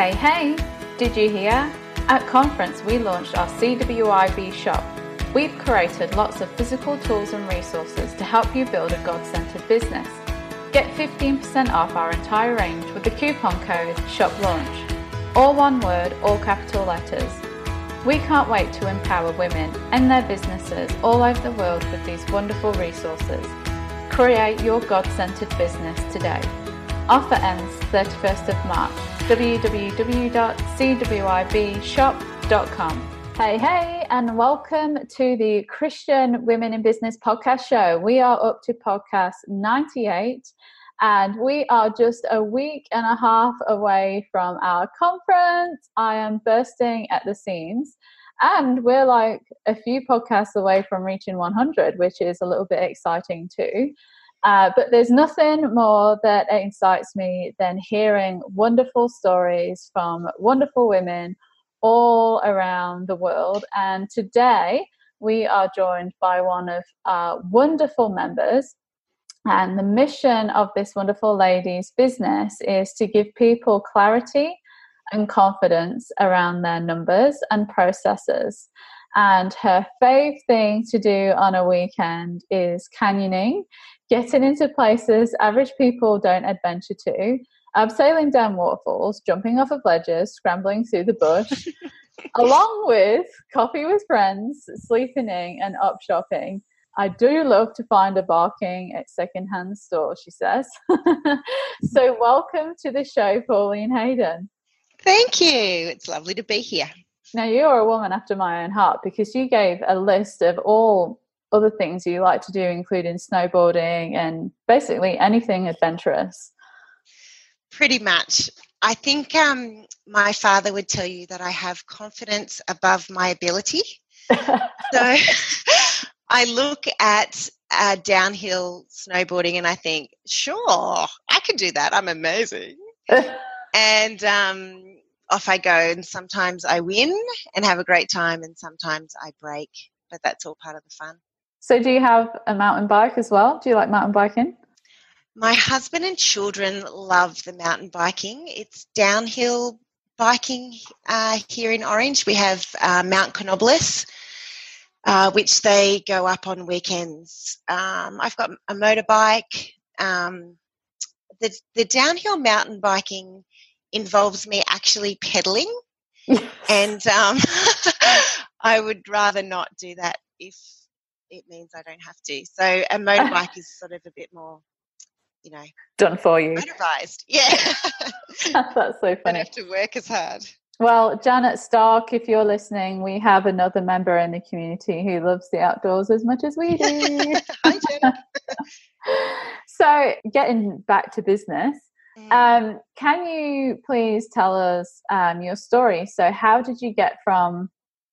Hey, hey! Did you hear? At conference, we launched our CWIB shop. We've created lots of physical tools and resources to help you build a God centered business. Get 15% off our entire range with the coupon code SHOPLAUNCH. All one word, all capital letters. We can't wait to empower women and their businesses all over the world with these wonderful resources. Create your God centered business today. Offer ends 31st of March. www.cwibshop.com. Hey, hey, and welcome to the Christian Women in Business podcast show. We are up to podcast 98 and we are just a week and a half away from our conference. I am bursting at the seams. And we're like a few podcasts away from reaching 100, which is a little bit exciting too. Uh, but there's nothing more that excites me than hearing wonderful stories from wonderful women all around the world. And today we are joined by one of our wonderful members. And the mission of this wonderful lady's business is to give people clarity and confidence around their numbers and processes. And her fave thing to do on a weekend is canyoning getting into places average people don't adventure to, abseiling down waterfalls, jumping off of ledges, scrambling through the bush, along with coffee with friends, sleeping in, and up shopping. I do love to find a barking at secondhand stores, she says. so, welcome to the show, Pauline Hayden. Thank you. It's lovely to be here. Now, you're a woman after my own heart because you gave a list of all other things you like to do, including snowboarding and basically anything adventurous? Pretty much. I think um, my father would tell you that I have confidence above my ability. so I look at uh, downhill snowboarding and I think, sure, I can do that. I'm amazing. and um, off I go. And sometimes I win and have a great time, and sometimes I break, but that's all part of the fun. So, do you have a mountain bike as well? Do you like mountain biking? My husband and children love the mountain biking. It's downhill biking uh, here in Orange. We have uh, Mount Canobolas, uh, which they go up on weekends. Um, I've got a motorbike. Um, the, the downhill mountain biking involves me actually pedaling, and um, I would rather not do that if it means I don't have to. So a motorbike is sort of a bit more, you know, done for you. Motorized, yeah. That's so funny. Don't have to work as hard. Well, Janet Stark, if you're listening, we have another member in the community who loves the outdoors as much as we do. Hi, Janet. so, getting back to business, mm. um, can you please tell us um, your story? So, how did you get from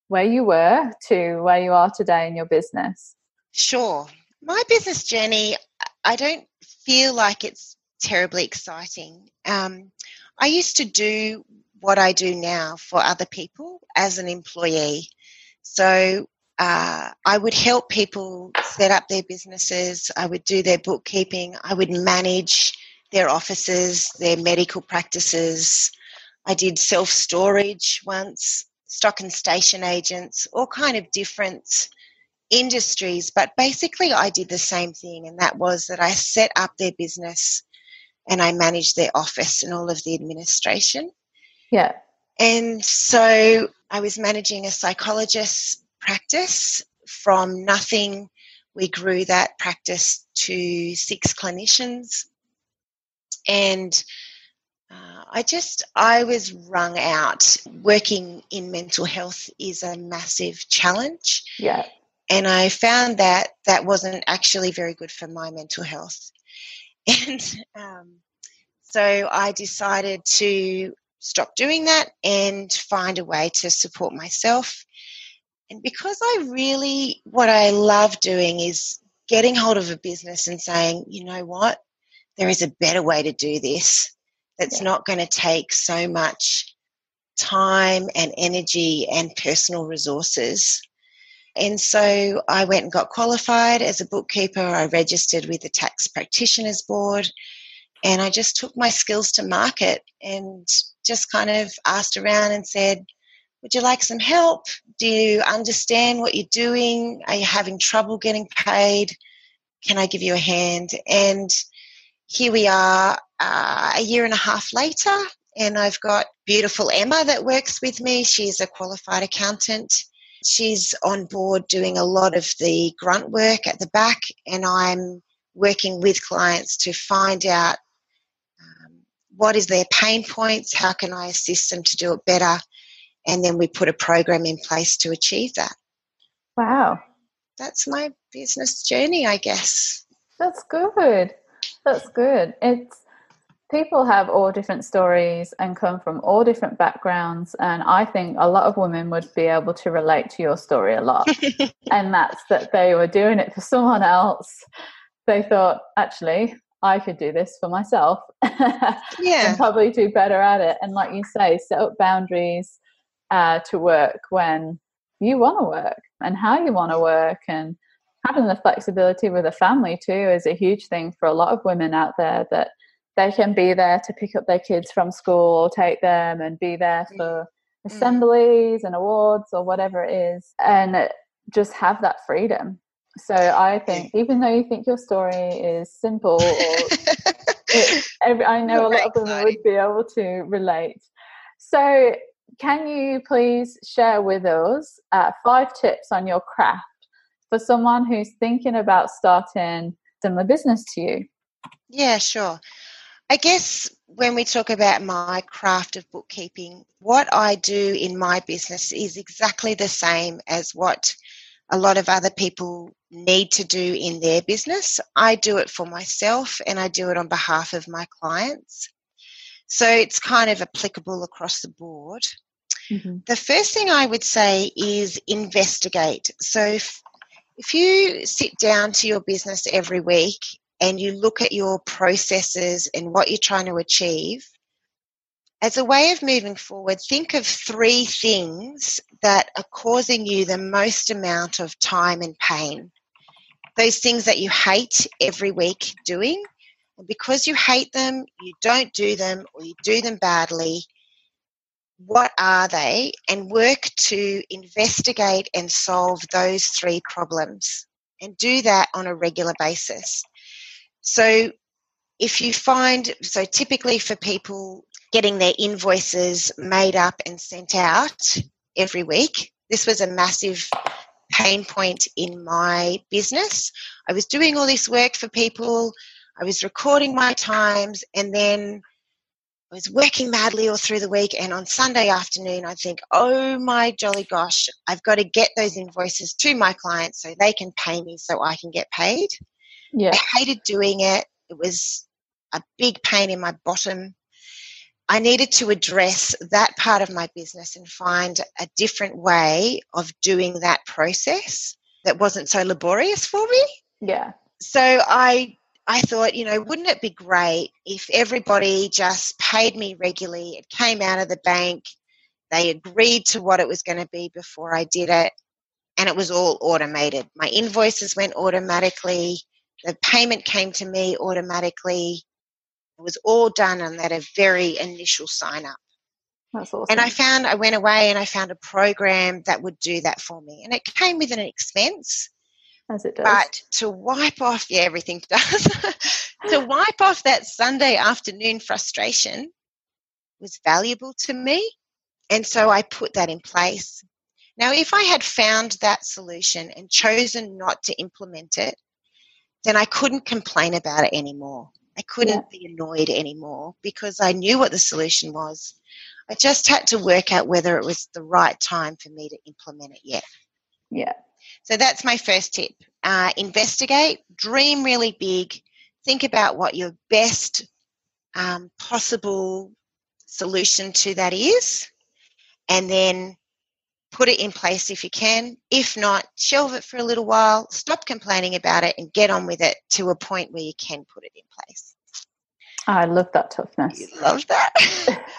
where you were to where you are today in your business? Sure. My business journey, I don't feel like it's terribly exciting. Um, I used to do what I do now for other people as an employee. So uh, I would help people set up their businesses, I would do their bookkeeping, I would manage their offices, their medical practices. I did self storage once stock and station agents, all kind of different industries. But basically, I did the same thing, and that was that I set up their business and I managed their office and all of the administration. Yeah. And so I was managing a psychologist's practice from nothing. We grew that practice to six clinicians. And uh, I just, I was wrung out. Working in mental health is a massive challenge. Yeah. And I found that that wasn't actually very good for my mental health. And um, so I decided to stop doing that and find a way to support myself. And because I really, what I love doing is getting hold of a business and saying, you know what, there is a better way to do this that's yeah. not going to take so much time and energy and personal resources. And so I went and got qualified as a bookkeeper. I registered with the Tax Practitioners Board and I just took my skills to market and just kind of asked around and said, Would you like some help? Do you understand what you're doing? Are you having trouble getting paid? Can I give you a hand? And here we are uh, a year and a half later, and I've got beautiful Emma that works with me. She's a qualified accountant. She's on board doing a lot of the grunt work at the back, and I'm working with clients to find out um, what is their pain points, how can I assist them to do it better, and then we put a program in place to achieve that. Wow. That's my business journey, I guess. That's good. That's good. It's people have all different stories and come from all different backgrounds and i think a lot of women would be able to relate to your story a lot. And that's that they were doing it for someone else. They thought actually i could do this for myself yeah. and probably do better at it. And like you say set up boundaries uh, to work when you want to work and how you want to work and having the flexibility with a family too is a huge thing for a lot of women out there that they can be there to pick up their kids from school or take them and be there mm. for mm. assemblies and awards or whatever it is and just have that freedom. So i think even though you think your story is simple or it, every, i know a lot of women would be able to relate. So can you please share with us uh, five tips on your craft for someone who's thinking about starting similar business to you? Yeah sure I guess when we talk about my craft of bookkeeping, what I do in my business is exactly the same as what a lot of other people need to do in their business. I do it for myself and I do it on behalf of my clients. So it's kind of applicable across the board. Mm-hmm. The first thing I would say is investigate. So if, if you sit down to your business every week and you look at your processes and what you're trying to achieve, as a way of moving forward, think of three things that are causing you the most amount of time and pain. Those things that you hate every week doing. And because you hate them, you don't do them or you do them badly. What are they? And work to investigate and solve those three problems. And do that on a regular basis. So if you find, so typically for people getting their invoices made up and sent out every week, this was a massive pain point in my business. I was doing all this work for people, I was recording my times, and then I was working madly all through the week. And on Sunday afternoon, I think, oh my jolly gosh, I've got to get those invoices to my clients so they can pay me so I can get paid. Yeah. I hated doing it. It was a big pain in my bottom. I needed to address that part of my business and find a different way of doing that process that wasn't so laborious for me. Yeah. So I I thought, you know, wouldn't it be great if everybody just paid me regularly? It came out of the bank. They agreed to what it was going to be before I did it, and it was all automated. My invoices went automatically the payment came to me automatically. It was all done on that a very initial sign up. That's awesome. And I found I went away and I found a program that would do that for me. And it came with an expense. As it does. But to wipe off, yeah, everything does. to wipe off that Sunday afternoon frustration was valuable to me. And so I put that in place. Now, if I had found that solution and chosen not to implement it, then I couldn't complain about it anymore. I couldn't yeah. be annoyed anymore because I knew what the solution was. I just had to work out whether it was the right time for me to implement it yet. Yeah. So that's my first tip. Uh, investigate, dream really big, think about what your best um, possible solution to that is, and then put it in place if you can. If not, shelve it for a little while, stop complaining about it, and get on with it to a point where you can put it in place. I love that toughness. You love that.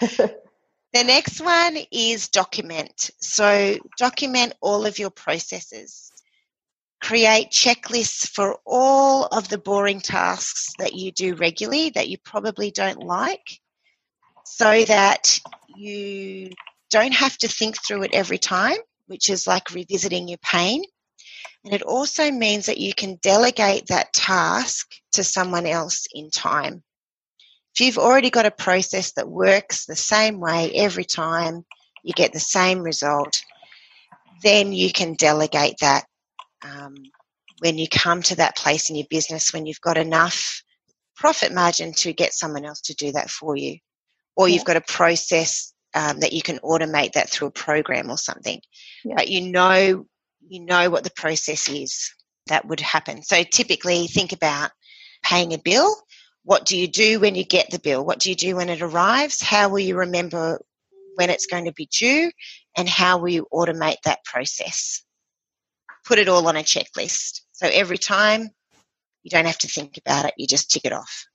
the next one is document. So, document all of your processes. Create checklists for all of the boring tasks that you do regularly that you probably don't like so that you don't have to think through it every time, which is like revisiting your pain. And it also means that you can delegate that task to someone else in time. If you've already got a process that works the same way every time, you get the same result, then you can delegate that um, when you come to that place in your business when you've got enough profit margin to get someone else to do that for you. Or yeah. you've got a process um, that you can automate that through a program or something. Yeah. But you know you know what the process is that would happen. So typically think about paying a bill. What do you do when you get the bill? What do you do when it arrives? How will you remember when it's going to be due? And how will you automate that process? Put it all on a checklist. So every time you don't have to think about it, you just tick it off.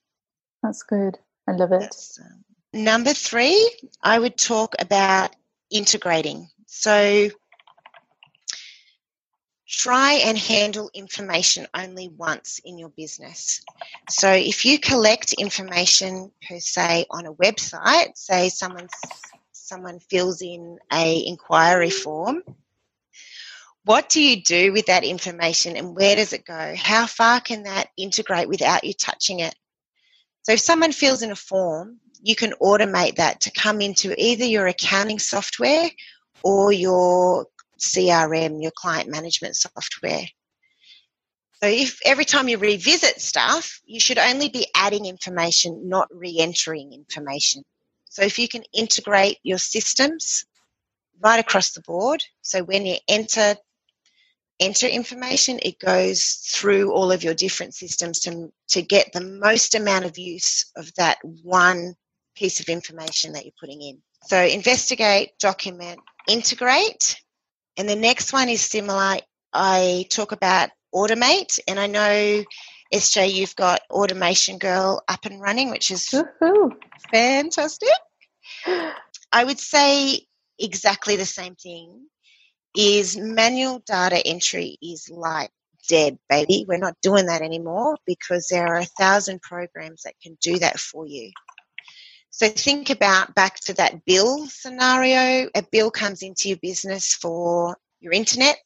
That's good. I love it. Um, number three, I would talk about integrating. So try and handle information only once in your business. So if you collect information per se on a website, say someone someone fills in a inquiry form, what do you do with that information and where does it go? How far can that integrate without you touching it? So if someone fills in a form, you can automate that to come into either your accounting software or your CRM, your client management software. So if every time you revisit stuff, you should only be adding information, not re-entering information. So if you can integrate your systems right across the board, so when you enter enter information, it goes through all of your different systems to, to get the most amount of use of that one piece of information that you're putting in. So investigate, document, integrate, and the next one is similar. I talk about automate, and I know SJ, you've got Automation Girl up and running, which is Woo-hoo. fantastic. I would say exactly the same thing. Is manual data entry is like dead, baby. We're not doing that anymore because there are a thousand programs that can do that for you. So think about back to that bill scenario. A bill comes into your business for your internet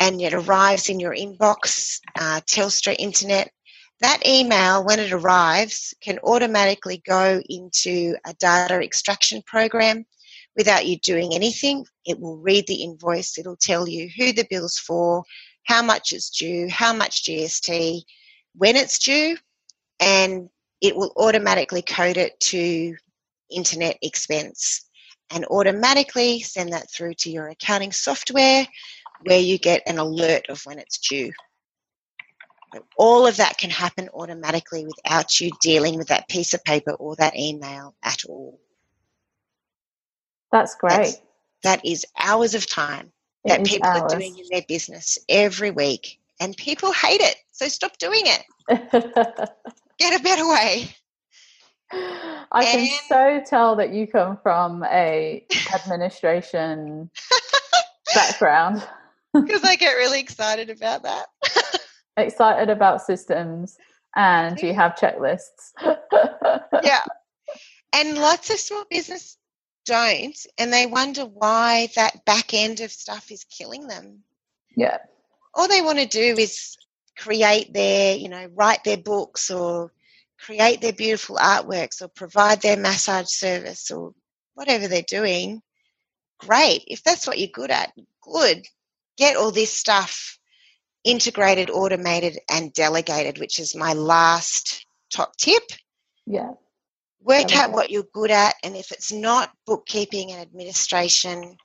and it arrives in your inbox, uh, Telstra Internet. That email, when it arrives, can automatically go into a data extraction program without you doing anything. It will read the invoice, it'll tell you who the bill's for, how much it's due, how much GST, when it's due, and it will automatically code it to internet expense and automatically send that through to your accounting software where you get an alert of when it's due. all of that can happen automatically without you dealing with that piece of paper or that email at all. That's great. That's, that is hours of time it that people hours. are doing in their business every week. And people hate it. So stop doing it. get a better way. I and... can so tell that you come from a administration background. Because I get really excited about that. excited about systems and you have checklists. yeah. And lots of small business don't and they wonder why that back end of stuff is killing them. Yeah. All they want to do is create their, you know, write their books or create their beautiful artworks or provide their massage service or whatever they're doing, great. If that's what you're good at, good. Get all this stuff integrated, automated, and delegated, which is my last top tip. Yeah. Work out what you're good at, and if it's not bookkeeping and administration,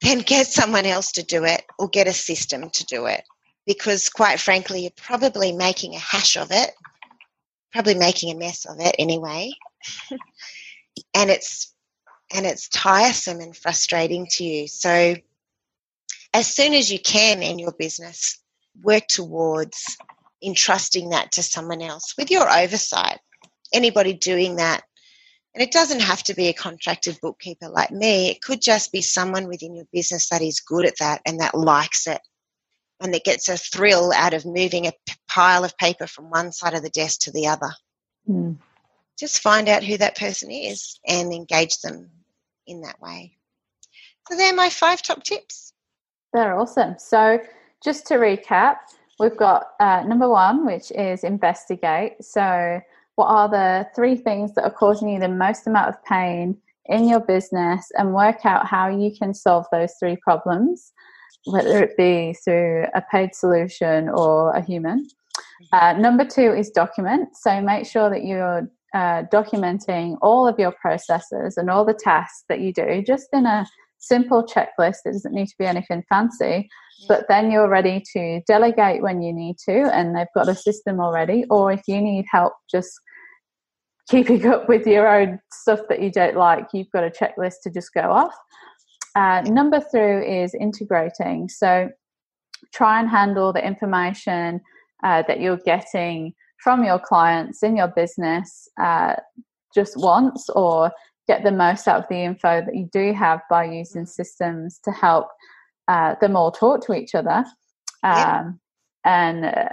then get someone else to do it or get a system to do it because quite frankly, you're probably making a hash of it, probably making a mess of it anyway. and it's and it's tiresome and frustrating to you. So as soon as you can in your business, work towards entrusting that to someone else with your oversight. Anybody doing that and it doesn't have to be a contracted bookkeeper like me. It could just be someone within your business that is good at that and that likes it and that gets a thrill out of moving a pile of paper from one side of the desk to the other. Mm. just find out who that person is and engage them in that way. So they're my five top tips. They're awesome. So just to recap, we've got uh, number one, which is investigate. So what are the three things that are causing you the most amount of pain in your business and work out how you can solve those three problems, whether it be through a paid solution or a human. Mm-hmm. Uh, number two is document. So make sure that you're uh, documenting all of your processes and all the tasks that you do just in a simple checklist. It doesn't need to be anything fancy, but then you're ready to delegate when you need to, and they've got a system already. Or if you need help just keeping up with your own stuff that you don't like, you've got a checklist to just go off. Uh, number three is integrating. So try and handle the information uh, that you're getting from your clients in your business uh, just once or get the most out of the info that you do have by using systems to help uh, them all talk to each other um, and uh,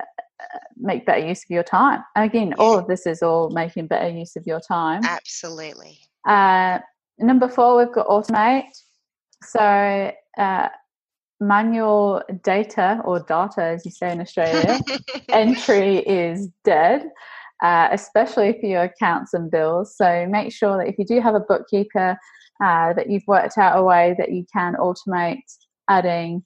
make better use of your time. Again, all of this is all making better use of your time. Absolutely. Uh, number four, we've got automate. So, uh, manual data or data, as you say in Australia, entry is dead, uh, especially for your accounts and bills. So make sure that if you do have a bookkeeper, uh, that you've worked out a way that you can automate adding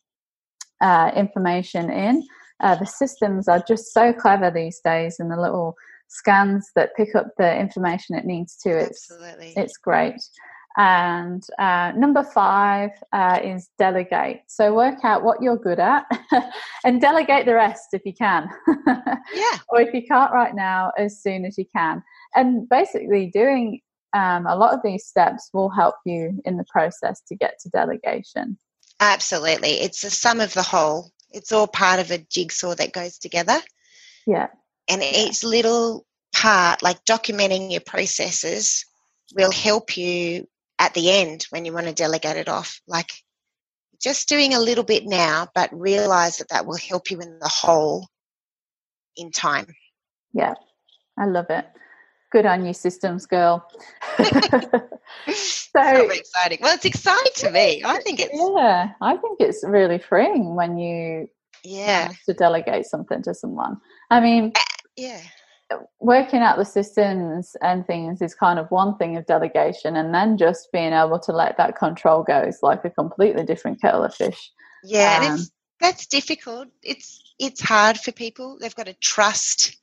uh, information in. Uh, the systems are just so clever these days, and the little scans that pick up the information it needs to. It's Absolutely. it's great. And uh, number five uh, is delegate. So work out what you're good at and delegate the rest if you can. yeah. Or if you can't right now, as soon as you can. And basically, doing um, a lot of these steps will help you in the process to get to delegation. Absolutely. It's a sum of the whole, it's all part of a jigsaw that goes together. Yeah. And each little part, like documenting your processes, will help you at the end when you want to delegate it off. Like just doing a little bit now, but realize that that will help you in the whole in time. Yeah, I love it. Good on you, systems girl. so exciting. Well, it's exciting to me. I think it's yeah. I think it's really freeing when you yeah to delegate something to someone. I mean, uh, yeah working out the systems and things is kind of one thing of delegation and then just being able to let that control go is like a completely different kettle of fish. Yeah um, and it's that's difficult. It's it's hard for people. They've got to trust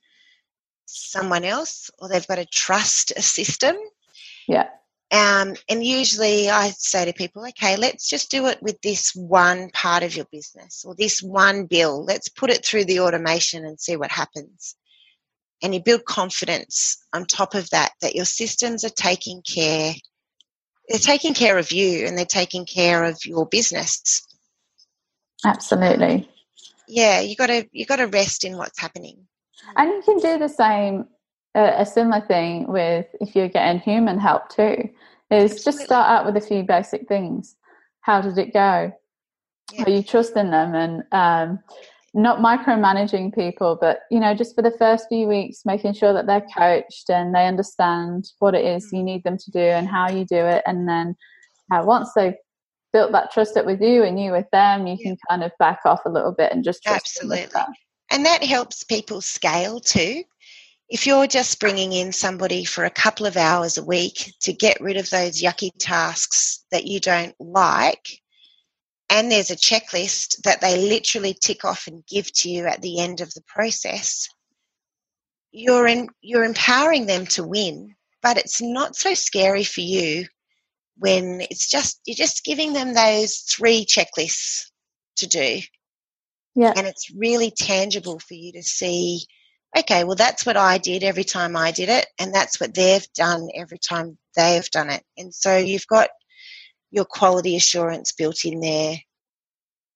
someone else or they've got to trust a system. Yeah. Um, and usually I say to people, okay, let's just do it with this one part of your business or this one bill. Let's put it through the automation and see what happens and you build confidence on top of that that your systems are taking care they're taking care of you and they're taking care of your business. Absolutely. Yeah you got to you got to rest in what's happening. And you can do the same uh, a similar thing with if you're getting human help too is Absolutely. just start out with a few basic things. How did it go? Yeah. are you trusting them? And um, not micromanaging people, but you know, just for the first few weeks, making sure that they're coached and they understand what it is you mm. need them to do and how you do it, and then uh, once they've built that trust up with you and you with them, you can kind of back off a little bit and just absolutely. That. And that helps people scale too. If you're just bringing in somebody for a couple of hours a week to get rid of those yucky tasks that you don't like, and there's a checklist that they literally tick off and give to you at the end of the process. You're in, you're empowering them to win but it's not so scary for you when it's just you're just giving them those three checklists to do. Yeah. And it's really tangible for you to see okay well that's what i did every time i did it and that's what they've done every time they've done it. And so you've got your quality assurance built in there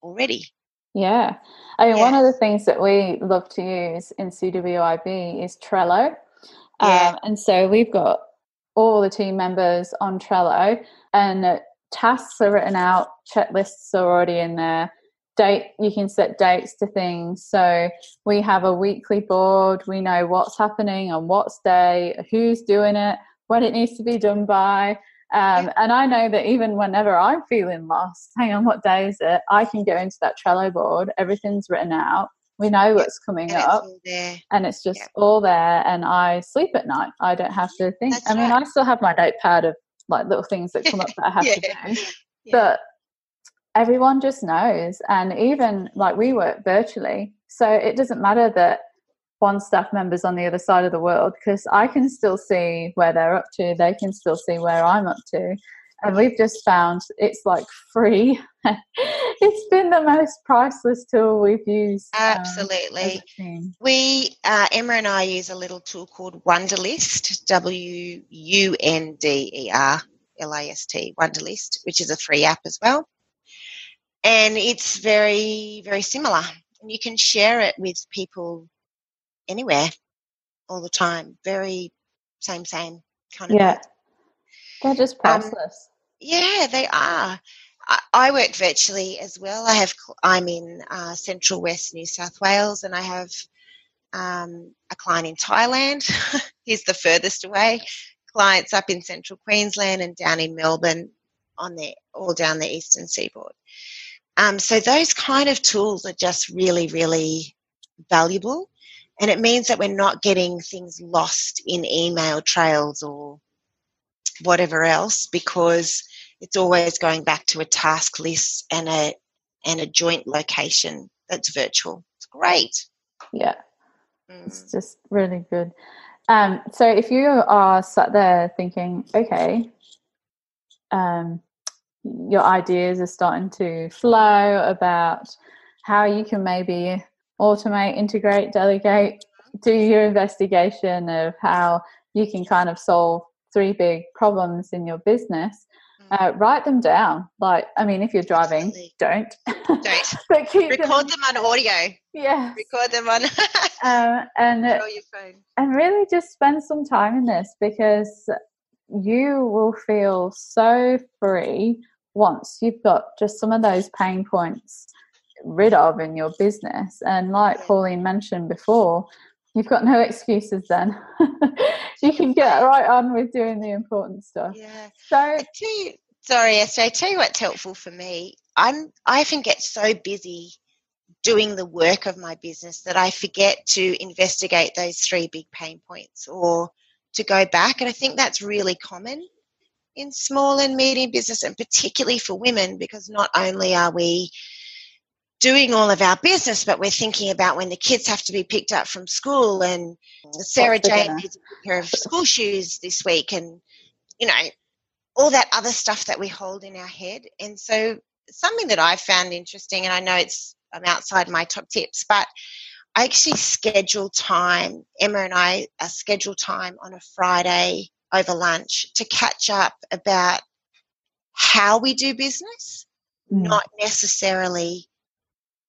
already. Yeah. I mean, yeah. one of the things that we love to use in CWIB is Trello. Yeah. Um, and so we've got all the team members on Trello, and tasks are written out, checklists are already in there. date you can set dates to things so we have a weekly board we know what's happening on what day who's doing it when it needs to be done by um, and i know that even whenever i'm feeling lost hang on what day is it i can go into that trello board everything's written out we know what's coming and up it's and it's just Yeah. all there and i sleep at night i don't have to think That's i mean right. i still have my notepad of like little things that come up that i have to do Yeah. but everyone just knows and even like we work virtually so it doesn't matter that one staff member's on the other side of the world because i can still see where they're up to they can still see where i'm up to and we've just found it's like free it's been the most priceless tool we've used um, Absolutely. team. We, uh, Emma and I use a little tool called Wunderlist, W U N D E R L I S T, Wunderlist, which is a free app as well. And it's very, very similar. And you can share it with people anywhere all the time. Very same, same kind of. yeah they're just Um, priceless Yeah, they are. I, I work virtually as well. I have. I'm in uh, Central West New South Wales, and I have um, a client in Thailand. He's the furthest away. Clients up in Central Queensland and down in Melbourne, on the all down the eastern seaboard. Um, so those kind of tools are just really, really valuable, and it means that we're not getting things lost in email trails or whatever else because it's always going back to a task list and a and a joint location that's virtual. It's great. yeah Mm. It's just really good. Um, so if you are sat there thinking, okay, um, your ideas are starting to flow about how you can maybe automate, integrate, delegate, do your investigation of how you can kind of solve three big problems in your business. Uh, write them down. Like, I mean, if you're driving, don't. Don't. but keep Record them. them on audio. Yeah. Record them on, Um, and on your phone. and really just spend some time in this because you will feel so free once you've got just some of those pain points rid of in your business. And like Pauline mentioned before, you've got no excuses then. you can get right on with doing the important stuff. Yeah. So, I you, sorry, Esther. I tell you what's helpful for me. I'm I often get so busy doing the work of my business that I forget to investigate those three big pain points or to go back. And I think that's really common in small and medium business, and particularly for women, because not only are we doing all of our business, but we're thinking about when the kids have to be picked up from school and Sarah Jane needs a pair of school shoes this week and you know, all that other stuff that we hold in our head. And so something that I've found interesting, and I know it's I'm outside my top tips, but I actually schedule time. Emma and I uh, schedule time on a Friday over lunch to catch up about how we do business, mm, not necessarily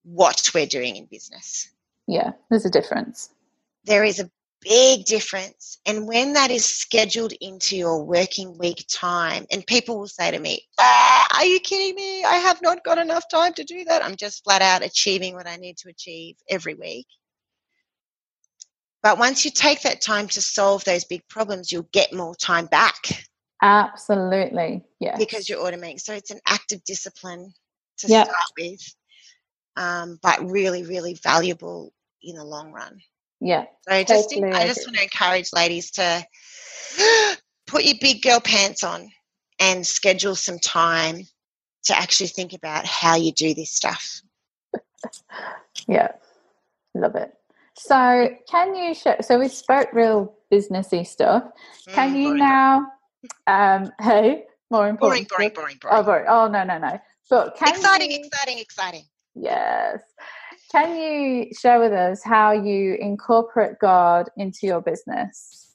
what we're doing in business. yeah, there's a difference. There is a big difference. And when that is scheduled into your working week time, and people will say to me, ah, Are you kidding me? I have not got enough time to do that. I'm just flat out achieving what I need to achieve every week. But once you take that time to solve those big problems, you'll get more time back Absolutely. Yes. because you're automating. So it's an active discipline to Yep. start with, um, but really, really valuable in the long run. yeah. So just Totally I just want to encourage ladies to put your big girl pants on and schedule some time to actually think about how you do this stuff. Yeah, love it. So, can you show? So, we spoke real businessy stuff. Can Mm, you boring, now? Um, hey, more important. boring, stuff- boring, Oh, boring. boring. Oh, no, no, no. But can Exciting, you, exciting, exciting. Yes. Can you share with us how you incorporate God into your business?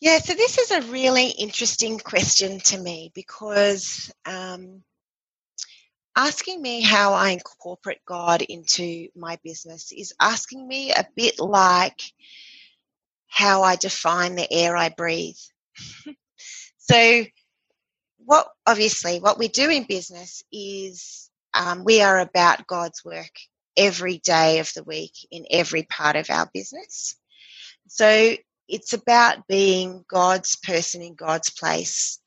Yeah, so this is a really interesting question to me because um, asking me how I incorporate God into my business is asking me a bit like how I define the air I breathe. so, what obviously what we do in business is um, we are about God's work every day of the week in every part of our business. So it's about being God's person in God's place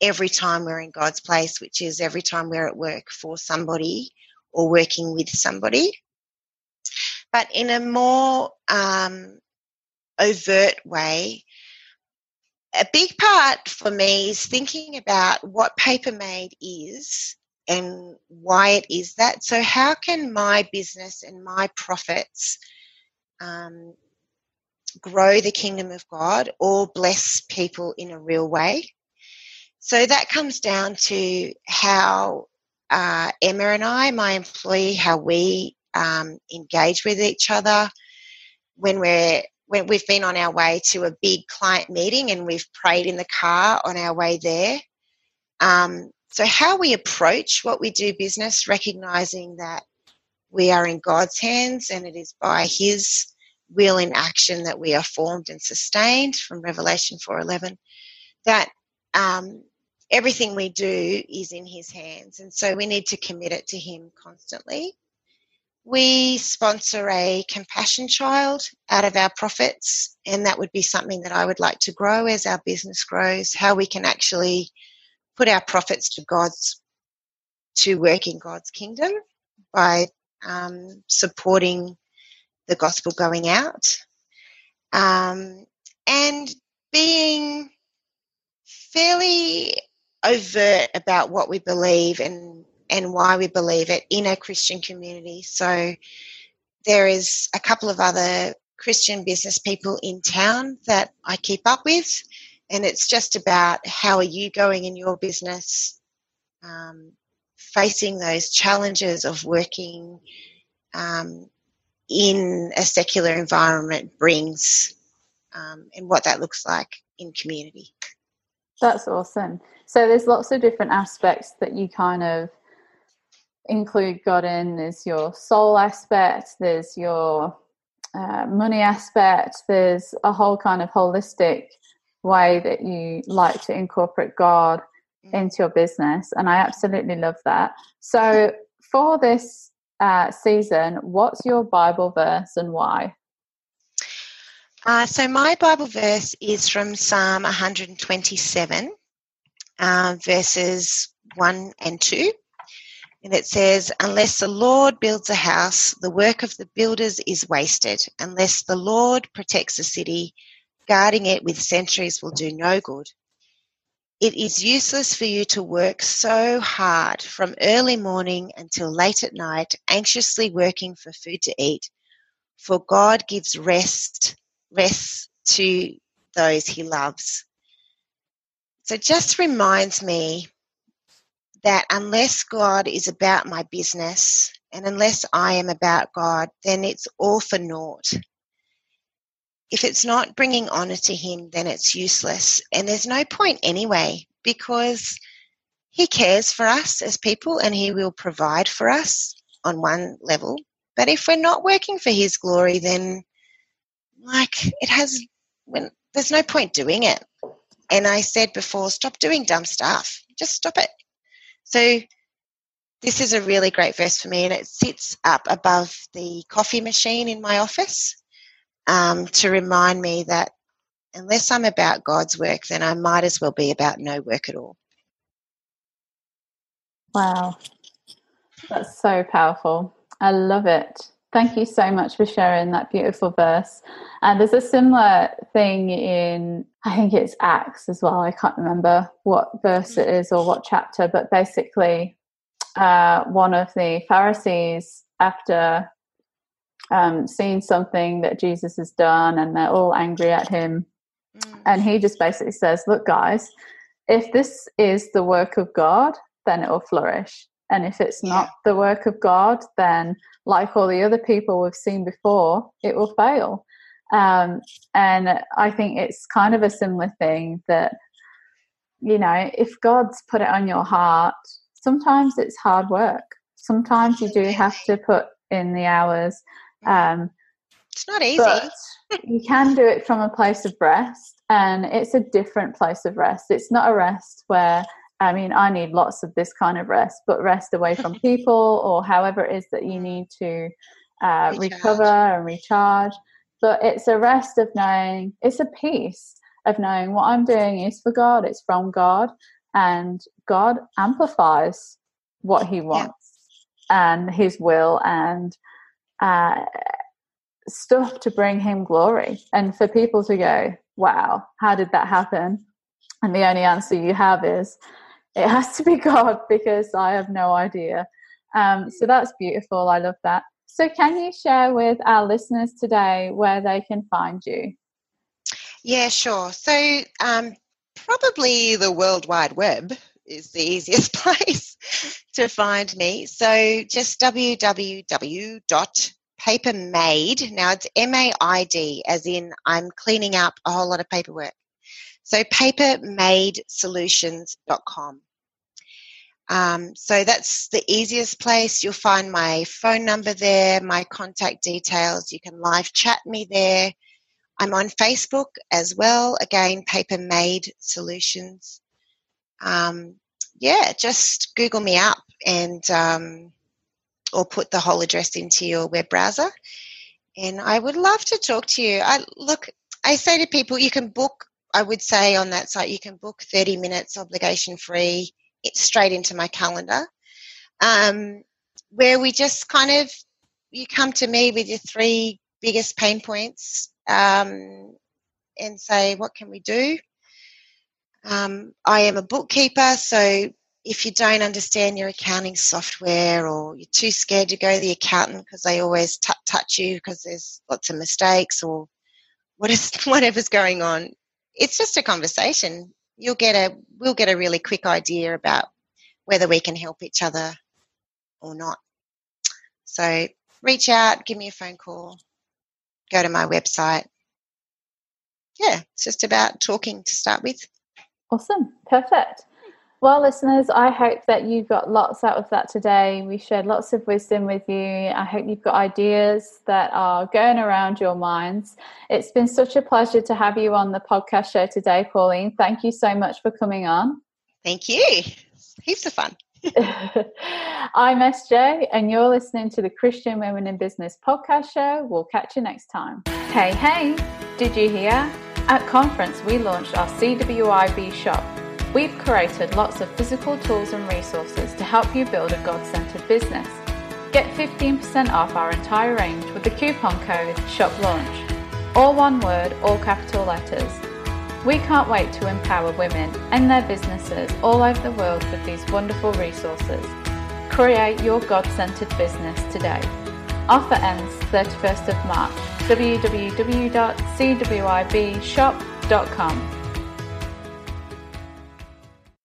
every time we're in God's place, which is every time we're at work for somebody or working with somebody. But in a more um, overt way, a big part for me is thinking about what Papermade is and why it is that. So, how can my business and my profits um, grow the kingdom of God or bless people in a real way? So, that comes down to how uh, Emma and I, my employee, how we um, engage with each other when we're when we've been on our way to a big client meeting and we've prayed in the car on our way there. Um, so, how we approach what we do business, recognizing that we are in God's hands and it is by His will in action that we are formed and sustained from Revelation 4:11. That um, everything we do is in His hands, and so we need to commit it to Him constantly. We sponsor a compassion child out of our profits, and that would be something that I would like to grow as our business grows. How we can actually put our profits to God's to work in God's kingdom by um, supporting the gospel going out um, and being fairly overt about what we believe and and why we believe it in a Christian community. So there is a couple of other Christian business people in town that I keep up with, and it's just about how are you going in your business, um, facing those challenges of working um, in a secular environment brings, um, and what that looks like in community. That's awesome. So there's lots of different aspects that you kind of include God in. There's your soul aspect, there's your uh, money aspect, there's a whole kind of holistic way that you like to incorporate God mm. into your business. And I absolutely love that. So for this uh, season, what's your Bible verse and why? Uh, so my Bible verse is from Psalm 127, uh, verses 1 and 2. And it says, Unless the Lord builds a house, the work of the builders is wasted. Unless the Lord protects a city, guarding it with sentries will do no good. It is useless for you to work so hard from early morning until late at night, anxiously working for food to eat. For God gives rest, rest to those he loves. So just reminds me that unless God is about my business and unless I am about God, then it's all for naught. If it's not bringing honor to Him, then it's useless. And there's no point anyway, because He cares for us as people and He will provide for us on one level. But if we're not working for His glory, then like it has, when there's no point doing it. And I said before, stop doing dumb stuff. Just stop it. So this is a really great verse for me, and it sits up above the coffee machine in my office um, to remind me that unless I'm about God's work, then I might as well be about no work at all. Wow, that's so powerful. I love it. Thank you so much for sharing that beautiful verse. And there's a similar thing in, I think it's Acts as well. I can't remember what verse it is or what chapter, but basically, uh, one of the Pharisees, after um, seeing something that Jesus has done, and they're all angry at him, mm. and he just basically says, Look, guys, if this is the work of God, then it will flourish. And if it's not yeah. the work of God, then like all the other people we've seen before, it will fail. Um, and I think it's kind of a similar thing that, you know, if God's put it on your heart, sometimes it's hard work. Sometimes you do have to put in the hours. Um, it's not easy. you can do it from a place of rest, and it's a different place of rest. It's not a rest where I mean, I need lots of this kind of rest, but rest away from people or however it is that you need to uh, recover and recharge. But it's a rest of knowing, it's a peace of knowing what I'm doing is for God, it's from God, and God amplifies what He wants yeah. and His will and uh, stuff to bring Him glory. And for people to go, wow, how did that happen? And the only answer you have is, it has to be God because I have no idea. Um, so that's beautiful. I love that. So, can you share with our listeners today where they can find you? Yeah, sure. So, um, probably the World Wide Web is the easiest place to find me. So, just www.papermaid. Now, it's M A I D, as in I'm cleaning up a whole lot of paperwork. So, papermaidsolutions.com. Um, so that's the easiest place. You'll find my phone number there, my contact details. You can live chat me there. I'm on Facebook as well. Again, Paper Maid Solutions. Um, yeah, just Google me up and um, or put the whole address into your web browser. And I would love to talk to you. I look. I say to people, you can book. I would say on that site, you can book 30 minutes obligation free straight into my calendar, um, where we just kind of you come to me with your three biggest pain points um, and say, what can we do? Um, I am a bookkeeper, so if you don't understand your accounting software or you're too scared to go to the accountant because they always t- touch you because there's lots of mistakes or what is whatever's going on, it's just a conversation you'll get a we'll get a really quick idea about whether we can help each other or not. So reach out, give me a phone call, go to my website. Yeah, it's just about talking to start with. Awesome. Perfect. Well, listeners, I hope that you've got lots out of that today. We shared lots of wisdom with you. I hope you've got ideas that are going around your minds. It's been such a pleasure to have you on the podcast show today, Pauline. Thank you so much for coming on. Thank you. Heaps of fun. I'm SJ, and you're listening to the Christian Women in Business podcast show. We'll catch you next time. Hey, hey, did you hear? At conference, we launched our CWIB shop We've created lots of physical tools and resources to help you build a God centered business. Get 15% off our entire range with the coupon code SHOPLAUNCH. All one word, all capital letters. We can't wait to empower women and their businesses all over the world with these wonderful resources. Create your God centered business today. Offer ends 31st of March. www.cwibshop.com